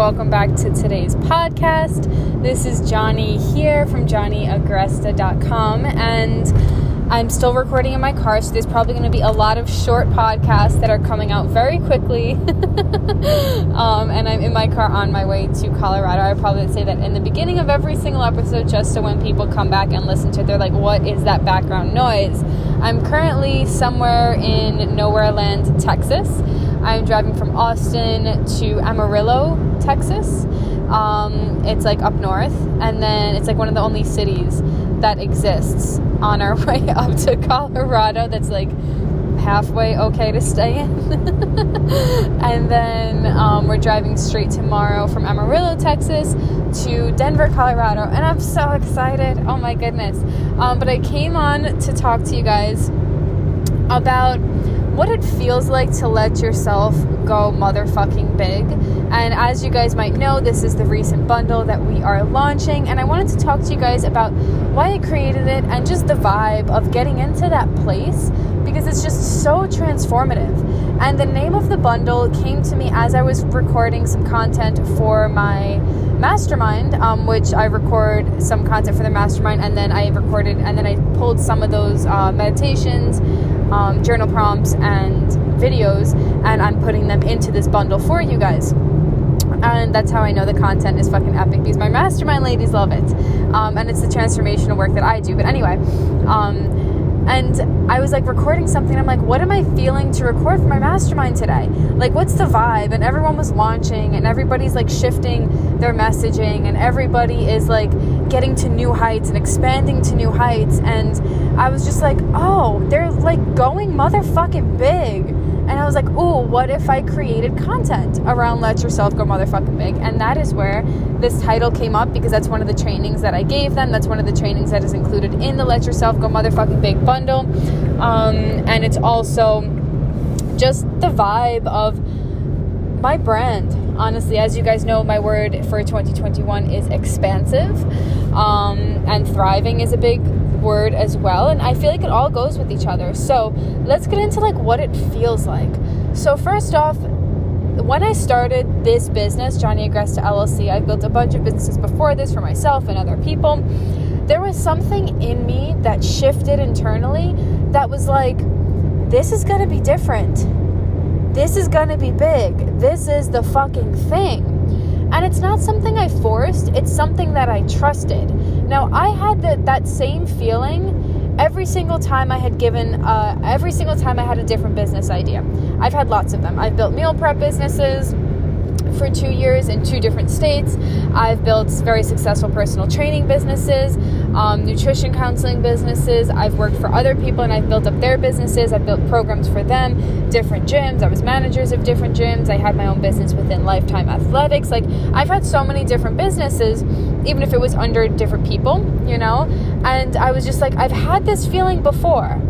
Welcome back to today's podcast. This is Johnny here from johnnyagresta.com, and I'm still recording in my car, so there's probably going to be a lot of short podcasts that are coming out very quickly. um, and I'm in my car on my way to Colorado. I probably say that in the beginning of every single episode, just so when people come back and listen to it, they're like, what is that background noise? I'm currently somewhere in Nowhere Land, Texas. I'm driving from Austin to Amarillo, Texas. Um, it's like up north, and then it's like one of the only cities that exists on our way up to Colorado that's like halfway okay to stay in. and then um, we're driving straight tomorrow from Amarillo, Texas to Denver, Colorado. And I'm so excited. Oh my goodness. Um, but I came on to talk to you guys about what it feels like to let yourself go motherfucking big. And as you guys might know, this is the recent bundle that we are launching. And I wanted to talk to you guys about why I created it and just the vibe of getting into that place because it's just so transformative. And the name of the bundle came to me as I was recording some content for my mastermind, um, which I record some content for the mastermind, and then I recorded, and then I pulled some of those uh, meditations, um, journal prompts, and videos, and I'm putting them into this bundle for you guys and that's how I know the content is fucking epic because my mastermind ladies love it, um, and it's the transformational work that I do. But anyway, um, and I was like recording something. I'm like, what am I feeling to record for my mastermind today? Like, what's the vibe? And everyone was launching, and everybody's like shifting their messaging, and everybody is like getting to new heights and expanding to new heights. And I was just like, oh, they're like going motherfucking big. And I was like, oh, what if I created content around Let Yourself Go Motherfucking Big? And that is where this title came up because that's one of the trainings that I gave them. That's one of the trainings that is included in the Let Yourself Go Motherfucking Big bundle. Um, and it's also just the vibe of my brand. Honestly, as you guys know, my word for 2021 is expansive. Um, and thriving is a big word as well and i feel like it all goes with each other. So let's get into like what it feels like. So first off when i started this business johnny agresta llc i built a bunch of businesses before this for myself and other people. There was something in me that shifted internally that was like this is going to be different this is to be big this is the fucking thing and it's not something I forced, it's something that I trusted. Now, I had the, that same feeling every single time I had given, uh, every single time I had a different business idea. I've had lots of them. I've built meal prep businesses for two years in two different states. I've built very successful personal training businesses, um, nutrition counseling businesses. I've worked for other people and I've built up their businesses. I've built programs for them, different gyms. I was managers of different gyms. I had my own business within Lifetime Athletics. Like, I've had so many different businesses, even if it was under different people, you know? And I was just like, I've had this feeling before.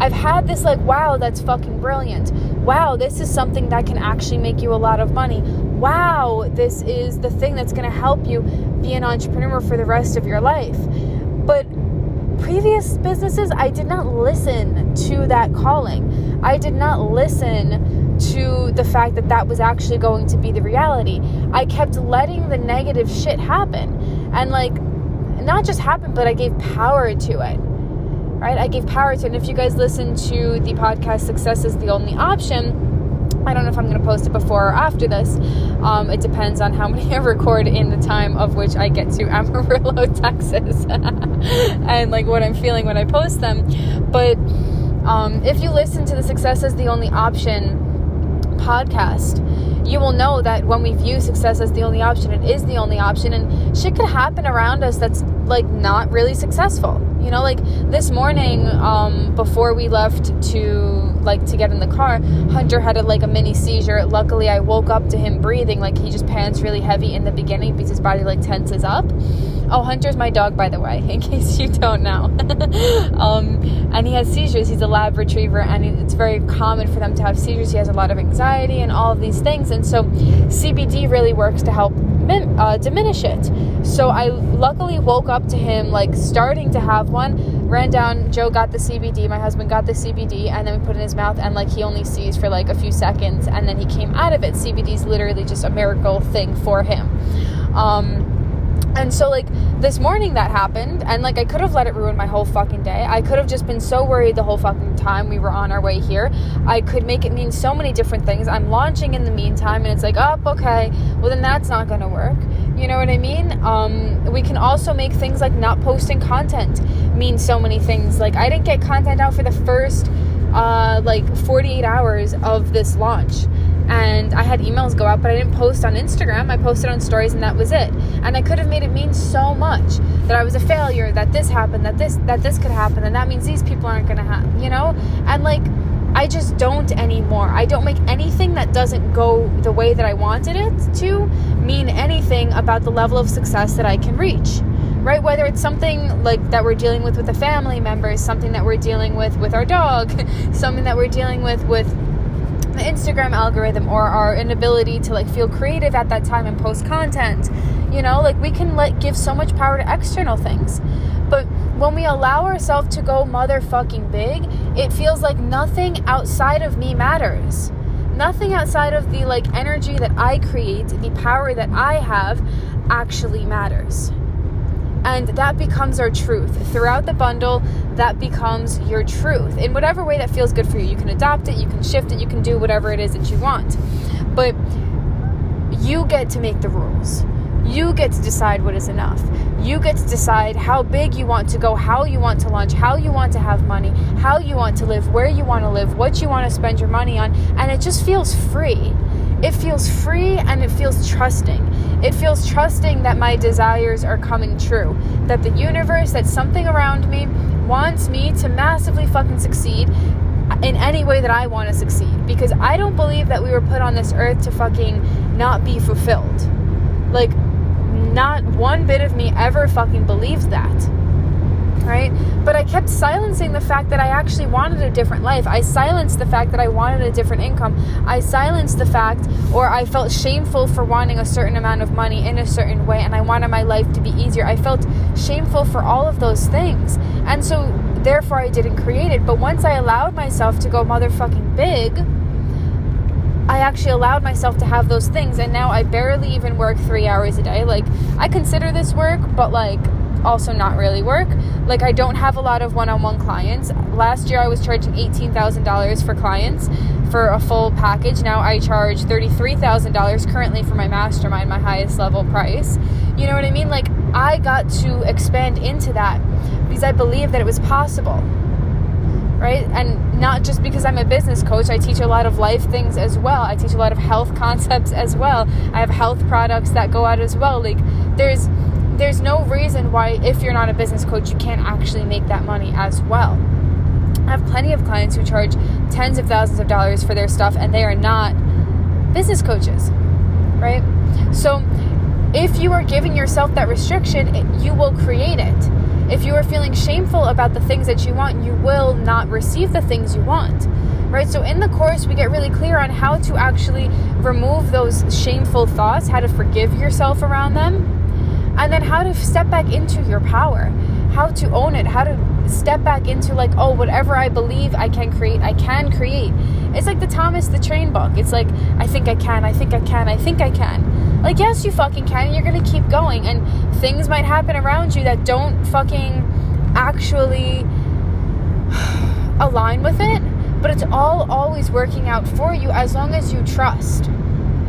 I've had this like, wow, that's fucking brilliant. Wow, this is something that can actually make you a lot of money. Wow, this is the thing that's going to help you be an entrepreneur for the rest of your life. But previous businesses, I did not listen to that calling. I did not listen to the fact that that was actually going to be the reality. I kept letting the negative shit happen. And like, not just happen, but I gave power to it right? I gave power to it. And if you guys listen to the podcast Success is the Only Option, I don't know if I'm going to post it before or after this. Um, it depends on how many I record in the time of which I get to Amarillo, Texas, and like what I'm feeling when I post them. But um, if you listen to the Success is the Only Option podcast, you will know that when we view success as the only option, it is the only option, and shit could happen around us that's like not really successful. You know, like this morning, um, before we left to like to get in the car, Hunter had a, like a mini seizure. Luckily, I woke up to him breathing. Like he just pants really heavy in the beginning because his body like tenses up. Oh, Hunter's my dog, by the way, in case you don't know. um, and he has seizures. He's a lab retriever, and it's very common for them to have seizures. He has a lot of anxiety and all of these things. And so, CBD really works to help uh, diminish it. So, I luckily woke up to him like starting to have one. Ran down, Joe got the CBD, my husband got the CBD, and then we put it in his mouth, and like he only sees for like a few seconds, and then he came out of it. CBD is literally just a miracle thing for him. Um, and so, like, this morning that happened, and like, I could have let it ruin my whole fucking day. I could have just been so worried the whole fucking time we were on our way here. I could make it mean so many different things. I'm launching in the meantime, and it's like, oh, okay, well, then that's not gonna work. You know what I mean? Um, we can also make things like not posting content mean so many things. Like, I didn't get content out for the first uh, like 48 hours of this launch and I had emails go out, but I didn't post on Instagram. I posted on stories, and that was it. And I could have made it mean so much that I was a failure, that this happened, that this that this could happen, and that means these people aren't gonna have, you know. And like, I just don't anymore. I don't make anything that doesn't go the way that I wanted it to mean anything about the level of success that I can reach right whether it's something like that we're dealing with with a family member something that we're dealing with with our dog something that we're dealing with with the Instagram algorithm or our inability to like feel creative at that time and post content. You know, like we can let give so much power to external things. But when we allow ourselves to go motherfucking big, it feels like nothing outside of me matters. Nothing outside of the like energy that I create, the power that I have actually matters and that becomes our truth. Throughout the bundle, that becomes your truth. In whatever way that feels good for you, you can adopt it, you can shift it, you can do whatever it is that you want. But you get to make the rules. You get to decide what is enough. You get to decide how big you want to go, how you want to launch, how you want to have money, how you want to live, where you want to live, what you want to spend your money on, and it just feels free it feels free and it feels trusting. It feels trusting that my desires are coming true, that the universe, that something around me wants me to massively fucking succeed in any way that I want to succeed. Because I don't believe that we were put on this earth to fucking not be fulfilled. Like, not one bit of me ever fucking believes that right? But I kept silencing the fact that I actually wanted a different life. I silenced the fact that I wanted a different income. I silenced the fact, or I felt shameful for wanting a certain amount of money in a certain way, and I wanted my life to be easier. I felt shameful for all of those things. And so, therefore, I didn't create it. But once I allowed myself to go motherfucking big, I actually allowed myself to have those things, and now I barely even work three hours a day. Like, I consider this work, but like, also not really work. Like I don't have a lot of one-on-one clients. Last year I was charging $18,000 for clients for a full package. Now I charge $33,000 currently for my mastermind, my highest level price. You know what I mean? Like I got to expand into that because I believe that it was possible. Right? And not just because I'm a business coach, I teach a lot of life things as well. I teach a lot of health concepts as well. I have health products that go out as well. Like there's there's no reason why, if you're not a business coach, you can't actually make that money as well. I have plenty of clients who charge tens of thousands of dollars for their stuff and they are not business coaches, right? So, if you are giving yourself that restriction, it, you will create it. If you are feeling shameful about the things that you want, you will not receive the things you want. Right? So, in the course, we get really clear on how to actually remove those shameful thoughts, how to forgive yourself around them, and then how to step back into your power how to own it how to step back into like oh whatever i believe i can create i can create. It's like the thomas the train book it's like i think i can i think i can i think i can. Like yes you fucking can you're gonna keep going and things might happen around you that don't fucking actually align with it but it's all always working out for you as long as you trust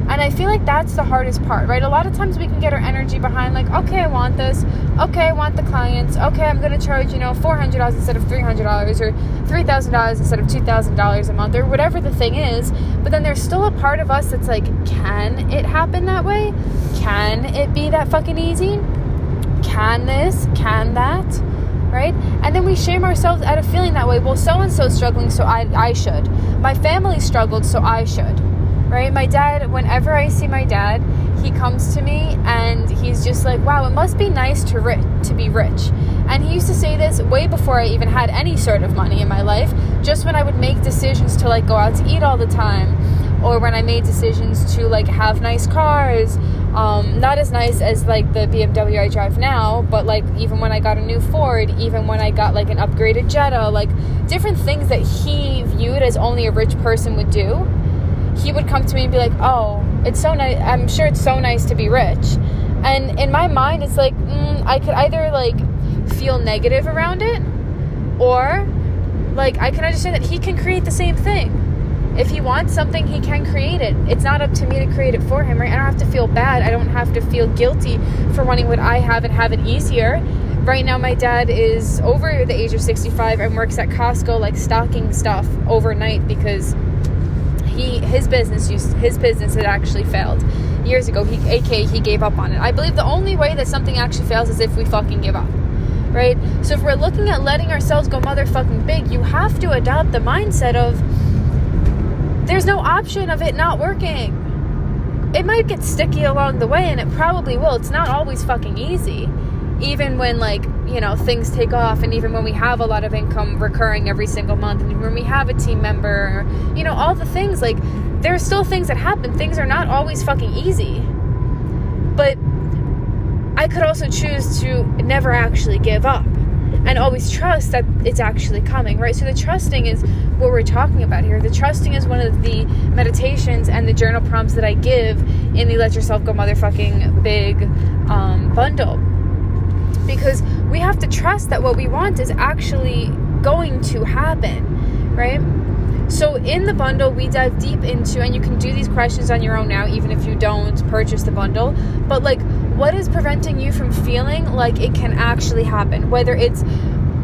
And I feel like that's the hardest part, right? A lot of times we can get our energy behind, like, okay, I want this. Okay, I want the clients. Okay, I'm going to charge, you know, $400 instead of $300 or $3,000 instead of $2,000 a month or whatever the thing is. But then there's still a part of us that's like, can it happen that way? Can it be that fucking easy? Can this? Can that? Right? And then we shame ourselves out of feeling that way. Well, so and so struggling, so I, I should. My family struggled, so I should right? My dad, whenever I see my dad, he comes to me and he's just like, "Wow, it must be nice to rich to be rich." And he used to say this way before I even had any sort of money in my life, just when I would make decisions to like go out to eat all the time or when I made decisions to like have nice cars, um, not as nice as like the BMW I drive now, but like even when I got a new Ford, even when I got like an upgraded Jetta, like different things that he viewed as only a rich person would do he would come to me and be like, "Oh, it's so nice. I'm sure it's so nice to be rich." And in my mind, it's like mm, I could either like feel negative around it, or like I can understand that he can create the same thing. If he wants something, he can create it. It's not up to me to create it for him, right? I don't have to feel bad. I don't have to feel guilty for wanting what I have and have it easier. Right now, my dad is over the age of 65 and works at Costco, like stocking stuff overnight because he his business used his business had actually failed years ago. He aka he gave up on it. I believe the only way that something actually fails is if we fucking give up. Right? So if we're looking at letting ourselves go motherfucking big, you have to adopt the mindset of there's no option of it not working. It might get sticky along the way and it probably will. It's not always fucking easy even when like you know things take off and even when we have a lot of income recurring every single month and when we have a team member you know all the things like there are still things that happen. Things are not always fucking easy. But i could also choose to never actually give up and always trust that it's actually coming right? So the trusting is what we're talking about here. The trusting is one of the meditations and the journal prompts that i give in the let yourself go motherfucking big um, bundle because we have to trust that what we want is actually going to happen, right? So in the bundle, we dive deep into, and you can do these questions on your own now, even if you don't purchase the bundle. But like, what is preventing you from feeling like it can actually happen? Whether it's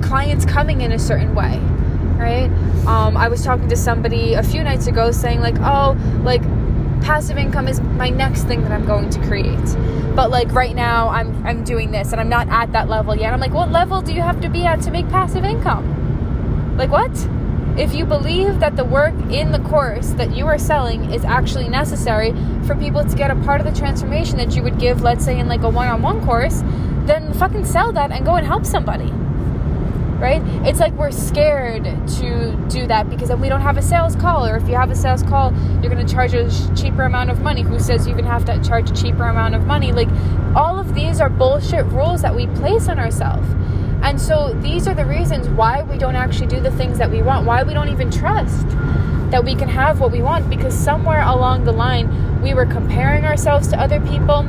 clients coming in a certain way, right? Um, I was talking to somebody a few nights ago saying like, oh, like passive income is my next thing that I'm going to create. But like right now I'm I'm doing this and I'm not at that level yet. I'm like, what level do you have to be at to make passive income? Like what? If you believe that the work in the course that you are selling is actually necessary for people to get a part of the transformation that you would give, let's say in like a one-on-one course, then fucking sell that and go and help somebody right? It's like we're scared to do that because then we don't have a sales call, or if you have a sales call, you're going to charge a cheaper amount of money. Who says you even have to charge a cheaper amount of money? Like, all of these are bullshit rules that we place on ourselves. And so, these are the reasons why we don't actually do the things that we want, why we don't even trust that we can have what we want, because somewhere along the line, we were comparing ourselves to other people.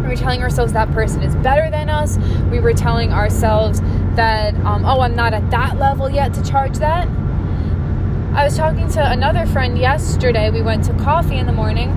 We were telling ourselves that person is better than us. We were telling ourselves that, um, oh, I'm not at that level yet to charge that. I was talking to another friend yesterday. We went to coffee in the morning,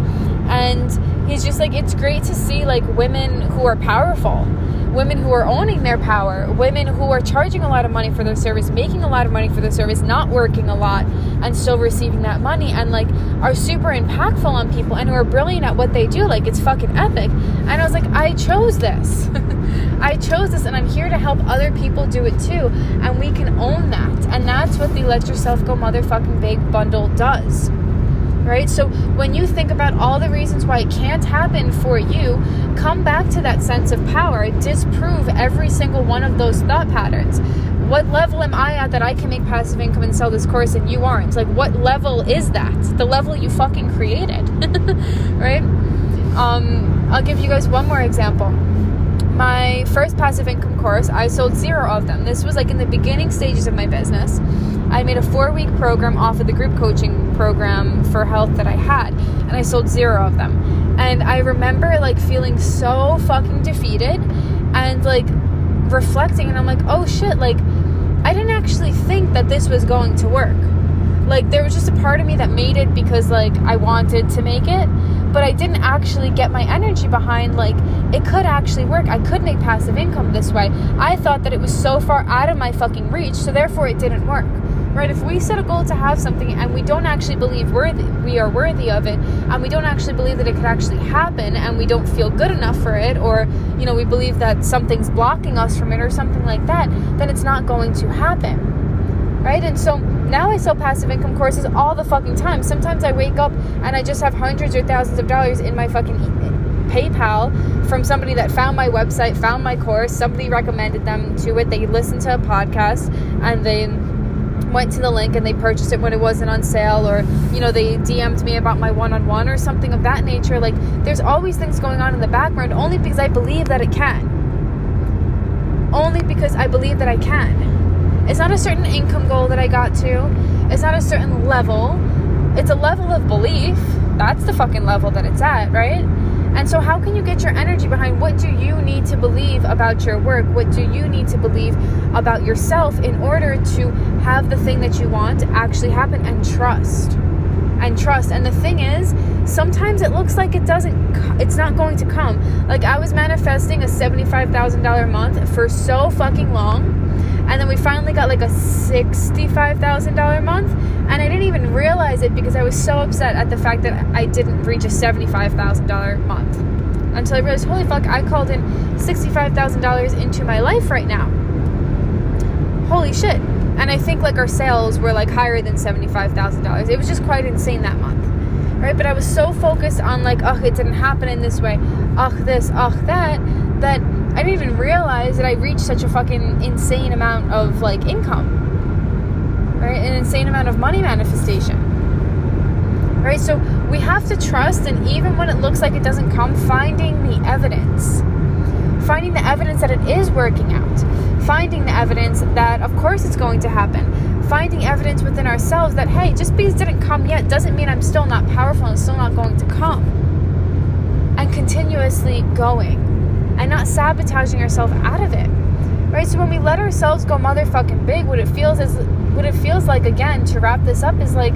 and he's just like, it's great to see like women who are powerful women who are owning their power, women who are charging a lot of money for their service, making a lot of money for their service, not working a lot and still receiving that money and like are super impactful on people and who are brilliant at what they do. Like it's fucking epic. And I was like, I chose this. I chose this and I'm here to help other people do it too. And we can own that. And that's what the Let Yourself Go Motherfucking Big bundle does right? So when you think about all the reasons why it can't happen for you, come back to that sense of power, disprove every single one of those thought patterns. What level am I at that I can make passive income and sell this course and you aren't? Like, what level is that? The level you fucking created, right? Um, I'll give you guys one more example my first passive income course, I sold zero of them. This was like in the beginning stages of my business. I made a four week program off of the group coaching program for health that I had, and I sold zero of them. And I remember like feeling so fucking defeated and like reflecting, and I'm like, oh shit, like I didn't actually think that this was going to work. Like there was just a part of me that made it because like I wanted to make it, but I didn't actually get my energy behind like it could actually work. I could make passive income this way. I thought that it was so far out of my fucking reach, so therefore it didn't work. Right? If we set a goal to have something and we don't actually believe worthy we are worthy of it and we don't actually believe that it could actually happen and we don't feel good enough for it or you know we believe that something's blocking us from it or something like that, then it's not going to happen right? And so now I sell passive income courses all the fucking time. Sometimes I wake up and I just have hundreds or thousands of dollars in my fucking PayPal from somebody that found my website, found my course, somebody recommended them to it. They listened to a podcast and they went to the link and they purchased it when it wasn't on sale or you know they DM'd me about my one-on-one or something of that nature like there's always things going on in the background only because I believe that it can only because I believe that I can it's not a certain income goal that I got to. It's not a certain level. It's a level of belief. That's the fucking level that it's at, right? And so, how can you get your energy behind what do you need to believe about your work? What do you need to believe about yourself in order to have the thing that you want actually happen and trust? And trust. And the thing is, sometimes it looks like it doesn't, it's not going to come. Like, I was manifesting a $75,000 month for so fucking long and then we finally got like a $65,000 month. And I didn't even realize it because I was so upset at the fact that I didn't reach a $75,000 month. Until I realized, holy fuck, I called in $65,000 into my life right now. Holy shit. And I think like our sales were like higher than $75,000. It was just quite insane that month. Right? But I was so focused on like, oh, it didn't happen in this way. Oh, this, oh, that, that I didn't even realize that I reached such a fucking insane amount of like income, right? An insane amount of money manifestation, right? So we have to trust, and even when it looks like it doesn't come, finding the evidence, finding the evidence that it is working out, finding the evidence that, of course, it's going to happen, finding evidence within ourselves that, hey, just because it didn't come yet doesn't mean I'm still not powerful and still not going to come, and continuously going and not sabotaging ourselves out of it. Right? So when we let ourselves go motherfucking big, what it feels is what it feels like again to wrap this up is like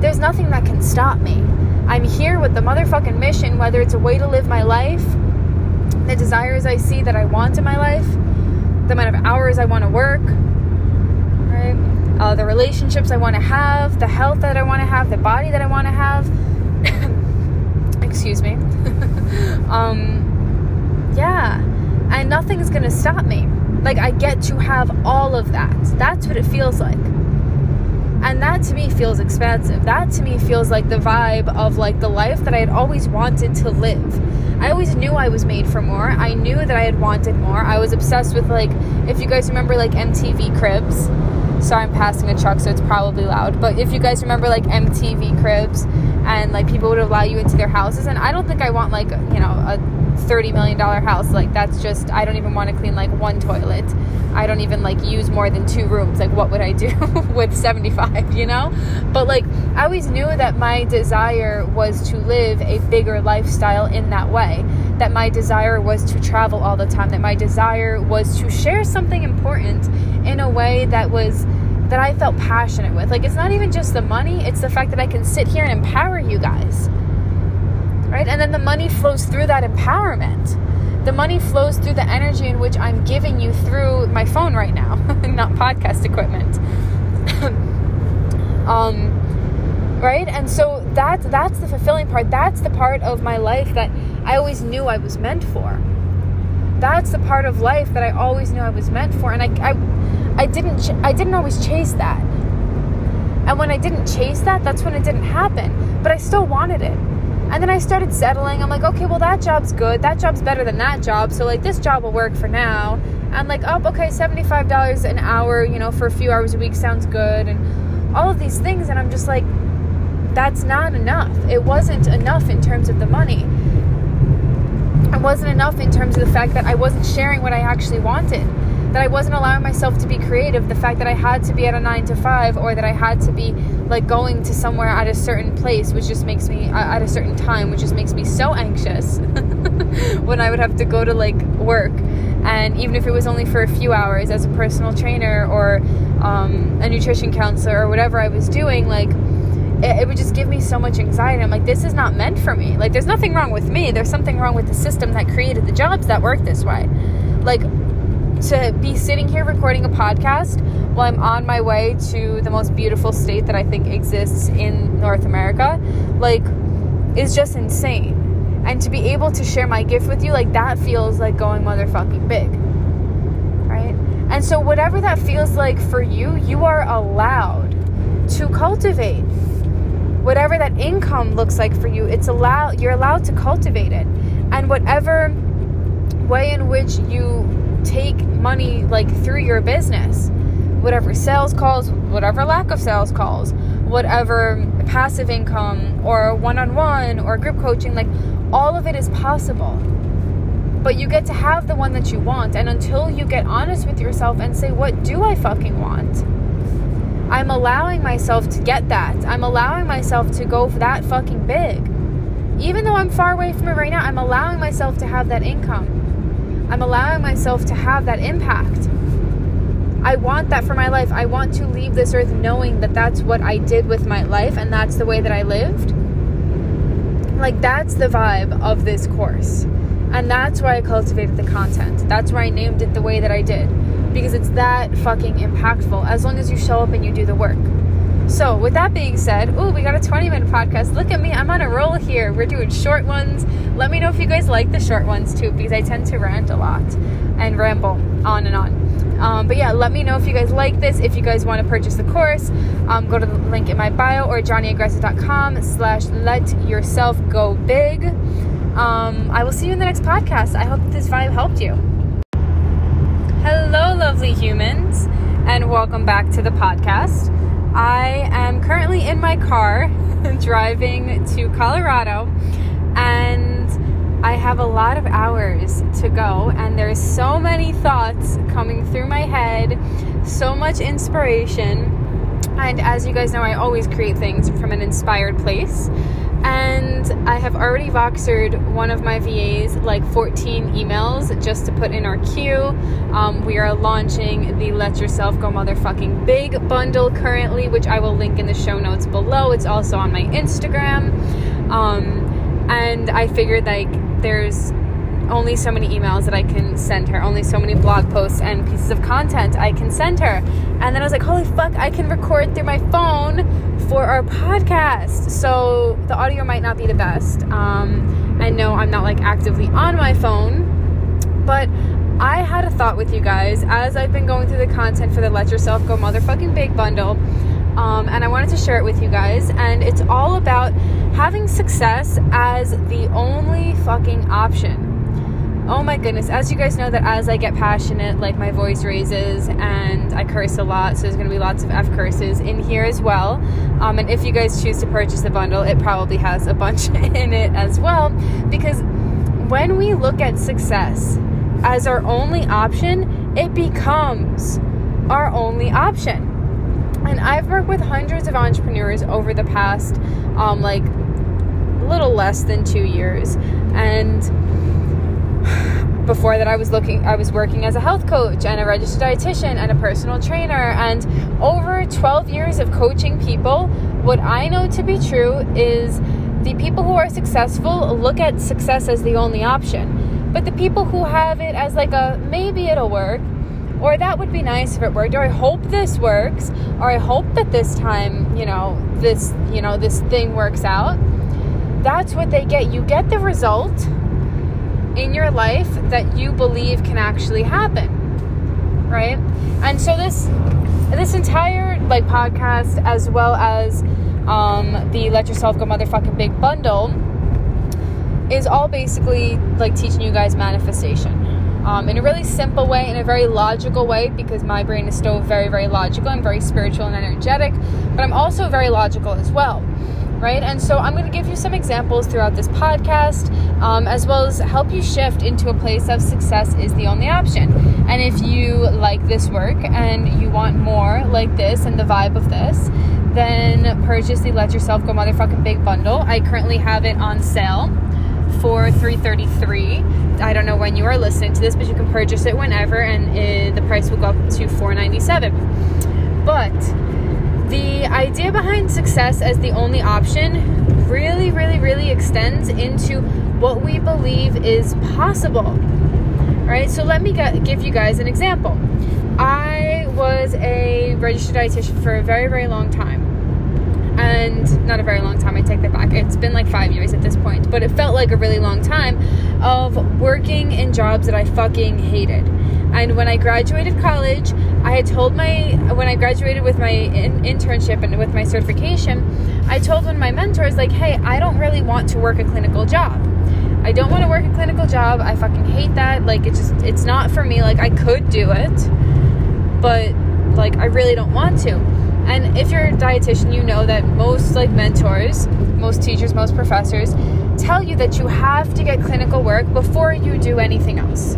there's nothing that can stop me. I'm here with the motherfucking mission, whether it's a way to live my life, the desires I see that I want in my life, the amount of hours I want to work, right? Uh, the relationships I want to have, the health that I want to have, the body that I want to have. Excuse me. um, yeah. And nothing's to stop me. Like, I get to have all of that. That's what it feels like. And that to me feels expansive. That to me feels like the vibe of like the life that I had always wanted to live. I always knew I was made for more. I knew that I had wanted more. I was obsessed with like, if you guys remember like MTV Cribs. Sorry, I'm passing a truck, so it's probably loud. But if you guys remember like MTV Cribs and like people would allow you into their houses, and I don't think I want like, you know, a $30 million house. Like, that's just, I don't even want to clean like one toilet. I don't even like use more than two rooms. Like, what would I do with 75, you know? But like, I always knew that my desire was to live a bigger lifestyle in that way. That my desire was to travel all the time. That my desire was to share something important in a way that was that I felt passionate with. Like, it's not even just the money, it's the fact that I can sit here and empower you guys right? And then the money flows through that empowerment. The money flows through the energy in which I'm giving you through my phone right now, not podcast equipment. um, right? And so that's that's the fulfilling part. That's the part of my life that I always knew I was meant for. That's the part of life that I always knew I was meant for, and I, I, I didn't ch- I didn't always chase that. And when I didn't chase that, that's when it didn't happen. But I still wanted it. And then I started settling. I'm like, okay, well, that job's good. That job's better than that job. So, like, this job will work for now. And, like, oh, okay, $75 an hour, you know, for a few hours a week sounds good. And all of these things. And I'm just like, that's not enough. It wasn't enough in terms of the money. It wasn't enough in terms of the fact that I wasn't sharing what I actually wanted that I wasn't allowing myself to be creative. The fact that I had to be at a nine to five, or that I had to be like going to somewhere at a certain place, which just makes me at a certain time, which just makes me so anxious when I would have to go to like work And even if it was only for a few hours as a personal trainer or um, a nutrition counselor or whatever I was doing, like it, it would just give me so much anxiety. I'm like, this is not meant for me. Like, there's nothing wrong with me. There's something wrong with the system that created the jobs that work this way. Like, to be sitting here recording a podcast while I'm on my way to the most beautiful state that I think exists in North America, like, is just insane. And to be able to share my gift with you, like, that feels like going motherfucking big. Right? And so, whatever that feels like for you, you are allowed to cultivate whatever that income looks like for you it's allowed you're allowed to cultivate it and whatever way in which you take money like through your business whatever sales calls whatever lack of sales calls whatever passive income or one-on-one or group coaching like all of it is possible but you get to have the one that you want and until you get honest with yourself and say what do i fucking want I'm allowing myself to get that. I'm allowing myself to go that fucking big. Even though I'm far away from it right now, I'm allowing myself to have that income. I'm allowing myself to have that impact. I want that for my life. I want to leave this earth knowing that that's what I did with my life and that's the way that I lived. Like, that's the vibe of this course. And that's why I cultivated the content. That's why I named it the way that I did because it's that fucking impactful as long as you show up and you do the work. So, with that being said, oh, we got a 20 minute podcast. Look at me, I'm on a roll here. We're doing short ones. Let me know if you guys like the short ones too, because I tend to rant a lot and ramble on and on. Um, but yeah, let me know if you guys like this. If you guys want to purchase the course, um, go to the link in my bio or johnnyagresta.com slash let yourself go big. Um, I will see you in the next podcast. I hope this vibe helped you. Hello, lovely humans, and welcome back to the podcast. I am currently in my car driving to Colorado, and I have a lot of hours to go, and there's so many thoughts coming through my head, so much inspiration. And as you guys know, I always create things from an inspired place and I have already Voxered one of my VAs like 14 emails just to put in our queue. Um, we are launching the Let Yourself Go Motherfucking Big bundle currently, which I will link in the show notes below. It's also on my Instagram. Um, and I figured like there's only so many emails that I can send her, only so many blog posts and pieces of content I can send her. And then I was like, holy fuck, I can record through my phone for our podcast. So the audio might not be the best. Um, and no, I'm not like actively on my phone, but I had a thought with you guys as I've been going through the content for the Let Yourself Go Motherfucking Big bundle. Um, and I wanted to share it with you guys. And it's all about having success as the only fucking option oh my goodness as you guys know that as i get passionate like my voice raises and i curse a lot so there's going to be lots of f curses in here as well. Um, and if you guys choose to purchase the bundle it probably has a bunch in it as well. Because when we look at success as our only option it becomes our only option. And i've worked with hundreds of entrepreneurs over the past um, like little less than two years. And before that I was looking I was working as a health coach and a registered dietitian and a personal trainer. And over 12 years of coaching people what I know to be true is the people who are successful look at success as the only option. But the people who have it as like a maybe it'll work or that would be nice if it worked or I hope this works or I hope that this time you know this you know this thing works out that's what they get. You get the result in your life that you believe can actually happen right? And so this this entire like podcast as well as um, the let yourself go motherfucking big bundle is all basically like teaching you guys manifestation um, in a really simple way in a very logical way because my brain is still very very logical i'm very spiritual and energetic but i'm also very logical as well right? And so I'm going to give you some examples throughout this podcast, um, as well as help you shift into a place of success is the only option. And if you like this work and you want more like this and the vibe of this, then purchase the Let Yourself Go Motherfucking Big Bundle. I currently have it on sale for 333 I don't know when you are listening to this, but you can purchase it whenever, and it, the price will go up to $4.97. But the idea behind success as the only option really, really, really extends into what we believe is possible. Right? So let me get, give you guys an example. I was a registered dietitian for a very, very long time and not a very long time, I take that back. It's been like five years at this point, but it felt like a really long time of working in jobs that I fucking hated. And when I graduated college, I had told my, when I graduated with my in- internship and with my certification, I told one of my mentors, like, hey, I don't really want to work a clinical job. I don't want to work a clinical job. I fucking hate that. Like, it just, it's not for me. Like, I could do it, but like, I really don't want to. And if you're a dietitian, you know that most like mentors, most teachers, most professors tell you that you have to get clinical work before you do anything else.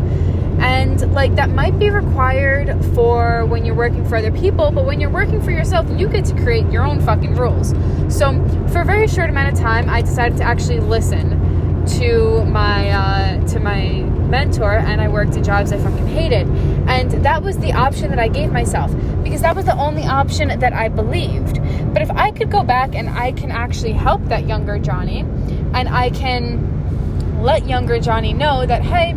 And like that might be required for when you're working for other people, but when you're working for yourself, you get to create your own fucking rules. So for a very short amount of time, I decided to actually listen to my uh, to my mentor, and I worked in jobs I fucking hated. And that was the option that I gave myself because that was the only option that I believed. But if I could go back and I can actually help that younger Johnny and I can let younger Johnny know that, hey,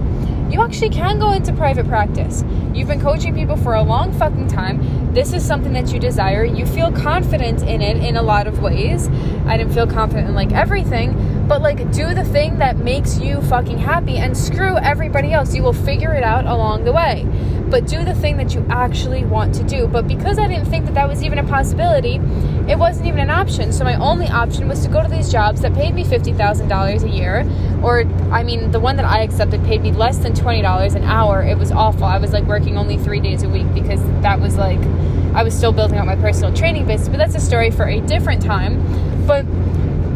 you actually can go into private practice. You've been coaching people for a long fucking time. This is something that you desire. You feel confident in it in a lot of ways. I didn't feel confident in like everything, but like do the thing that makes you fucking happy and screw everybody else. You will figure it out along the way but do the thing that you actually want to do. But because I didn't think that that was even a possibility, it wasn't even an option. So my only option was to go to these jobs that paid me $50,000 a year, or I mean, the one that I accepted paid me less than $20 an hour. It was awful. I was like working only three days a week because that was like, I was still building up my personal training business, but that's a story for a different time. But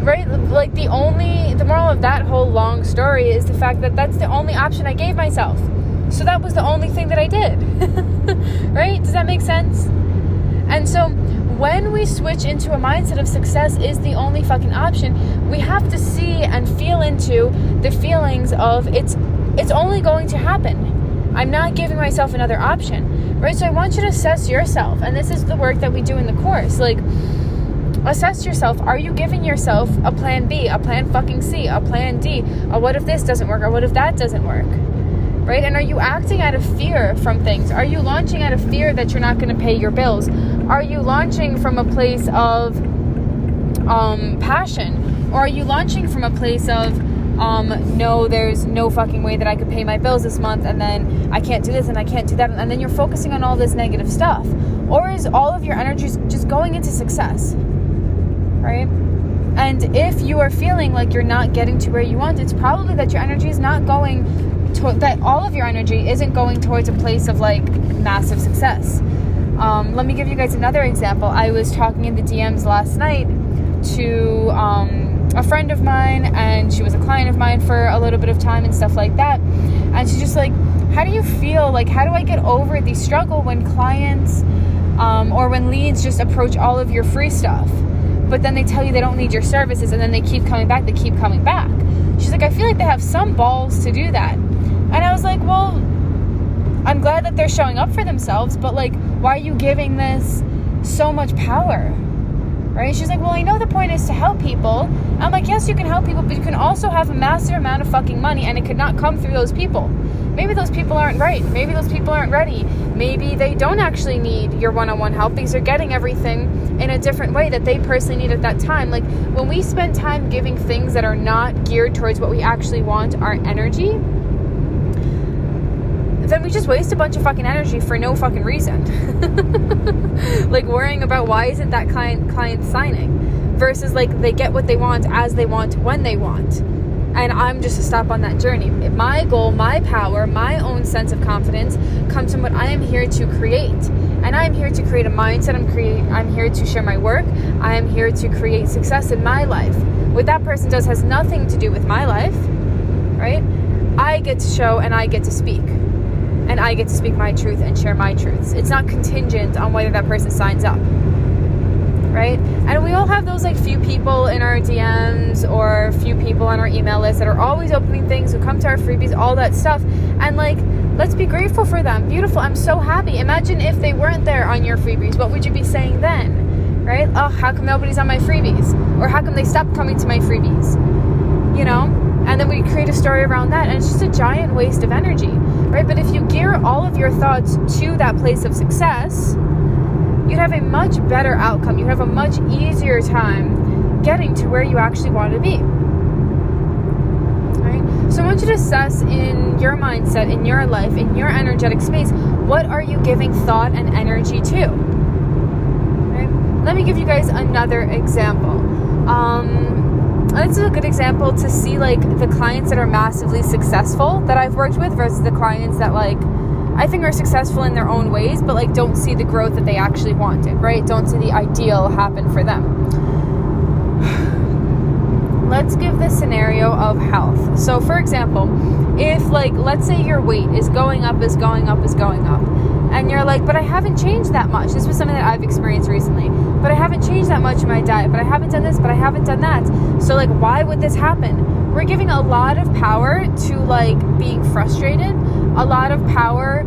right like the only the moral of that whole long story is the fact that that's the only option i gave myself so that was the only thing that I did. right? Does that make sense? And so when we switch into a mindset of success is the only fucking option, we have to see and feel into the feelings of it's it's only going to happen. I'm not giving myself another option. Right? So I want you to assess yourself. And this is the work that we do in the course. Like assess yourself. Are you giving yourself a plan B, a plan fucking C, a plan D? A what if this doesn't work or what if that doesn't work? Right? And are you acting out of fear from things? Are you launching out of fear that you're not going to pay your bills? Are you launching from a place of um, passion? Or are you launching from a place of, um, no, there's no fucking way that I could pay my bills this month, and then I can't do this and I can't do that, and then you're focusing on all this negative stuff? Or is all of your energy just going into success, right? And if you are feeling like you're not getting to where you want, it's probably that your energy is not going to- that all of your energy isn't going towards a place of like massive success. Um, let me give you guys another example. I was talking in the DMs last night to um, a friend of mine, and she was a client of mine for a little bit of time and stuff like that. And she's just like, How do you feel? Like, how do I get over the struggle when clients um, or when leads just approach all of your free stuff? But then they tell you they don't need your services, and then they keep coming back, they keep coming back. She's like, I feel like they have some balls to do that. And I was like, well, I'm glad that they're showing up for themselves, but like, why are you giving this so much power? Right? She's like, well, I know the point is to help people. I'm like, yes, you can help people, but you can also have a massive amount of fucking money and it could not come through those people. Maybe those people aren't right. Maybe those people aren't ready. Maybe they don't actually need your one on one help because they're getting everything in a different way that they personally need at that time. Like when we spend time giving things that are not geared towards what we actually want, our energy, then we just waste a bunch of fucking energy for no fucking reason. like worrying about why isn't that client client signing versus like they get what they want as they want when they want. And I'm just a stop on that journey. My goal, my power, my own sense of confidence comes from what I am here to create. And I'm here to create a mindset. I'm create I'm here to share my work. I am here to create success in my life. What that person does has nothing to do with my life, right? I get to show and I get to speak and I get to speak my truth and share my truths. It's not contingent on whether that person signs up. right? And we all have those like few people in our DMs or few people on our email list that are always opening things, who come to our freebies, all that stuff. And like, let's be grateful for them. Beautiful. I'm so happy. Imagine if they weren't there on your freebies. What would you be saying then? Right? Oh, how come nobody's on my freebies? Or how come they stopped coming to my freebies? You know? And then we create a story around that. And it's just a giant waste of energy. Right? But if you gear all of your thoughts to that place of success, you'd have a much better outcome. You'd have a much easier time getting to where you actually want to be. Right? So I want you to assess in your mindset, in your life, in your energetic space, what are you giving thought and energy to? Let me give you guys another example. Um, this is a good example to see like the clients that are massively successful that I've worked with versus the clients that like I think are successful in their own ways, but like don't see the growth that they actually wanted, right? Don't see the ideal happen for them. Let's give the scenario of health. So, for example, if like let's say your weight is going up, is going up, is going up, and you're like, but I haven't changed that much. This was something that I've experienced recently. But I haven't changed that much in my diet, but I haven't done this, but I haven't done that. So like why would this happen? We're giving a lot of power to like being frustrated a lot of power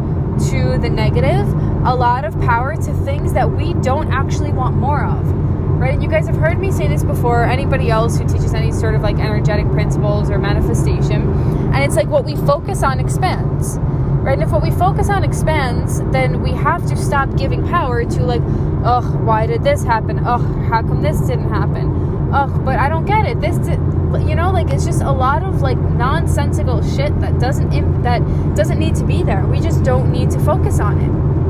to the negative, a lot of power to things that we don't actually want more of. Right? And you guys have heard me say this before, anybody else who teaches any sort of like energetic principles or manifestation. And it's like what we focus on expands. Right? And if what we focus on expands, then we have to stop giving power to like, oh, why did this happen? Oh, how come this didn't happen? Oh, but I don't get it. This did you know like it's just a lot of like nonsensical shit that doesn't that doesn't need to be there we just don't need to focus on it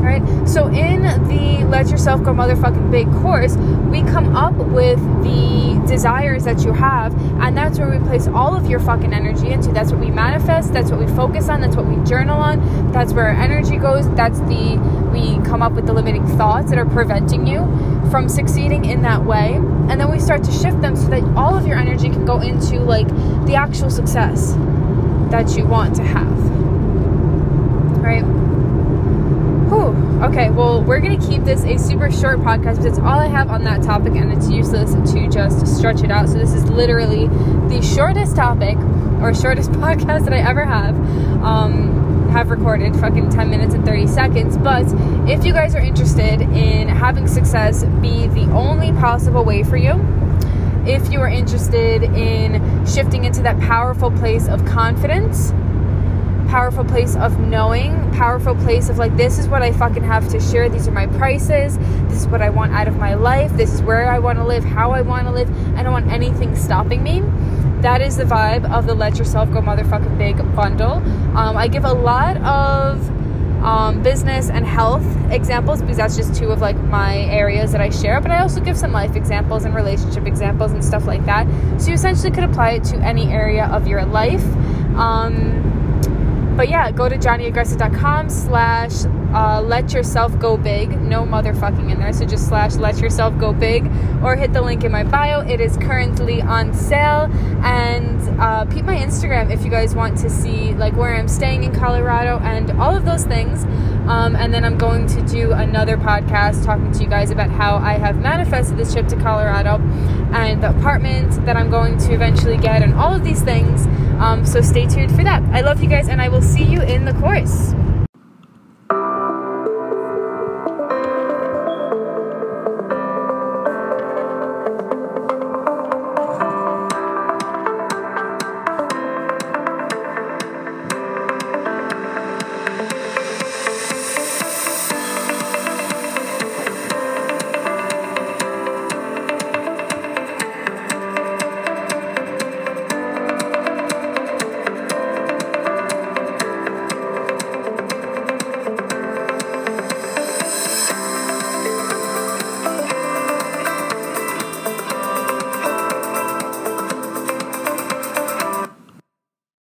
right? So in the let yourself go motherfucking big course we come up with the desires that you have and that's where we place all of your fucking energy into. That's what we manifest that's what we focus on that's what we journal on that's where our energy goes that's the we come up with the limiting thoughts that are preventing you from succeeding in that way. And then we start to shift them so that all of your energy can go into like the actual success that you want to have right Whew. Okay well we're gonna keep this a super short podcast because it's all i have on that topic and it's useless to just stretch it out so this is literally the shortest topic or shortest podcast that i ever have um, have recorded fucking 10 minutes and 30 seconds. But if you guys are interested in having success be the only possible way for you, if you are interested in shifting into that powerful place of confidence, powerful place of knowing, powerful place of like, this is what I fucking have to share. These are my prices. This is what I want out of my life. This is where I want to live, how I want to live. I don't want anything stopping me that is the vibe of the Let Yourself Go Motherfucking Big bundle. Um, I give a lot of um, business and health examples because that's just two of like my areas that I share. But I also give some life examples and relationship examples and stuff like that. So you essentially could apply it to any area of your life. Um, but yeah, go to johnnyagresta.com slash uh, let yourself go big. No motherfucking in there. So just slash let yourself go big or hit the link in my bio. It is currently on sale. And uh, peep my Instagram if you guys want to see like where I'm staying in Colorado and all of those things. Um, and then I'm going to do another podcast talking to you guys about how I have manifested this trip to Colorado and the apartment that I'm going to eventually get and all of these things. Um, so stay tuned for that. I love you guys and I will see you in the course.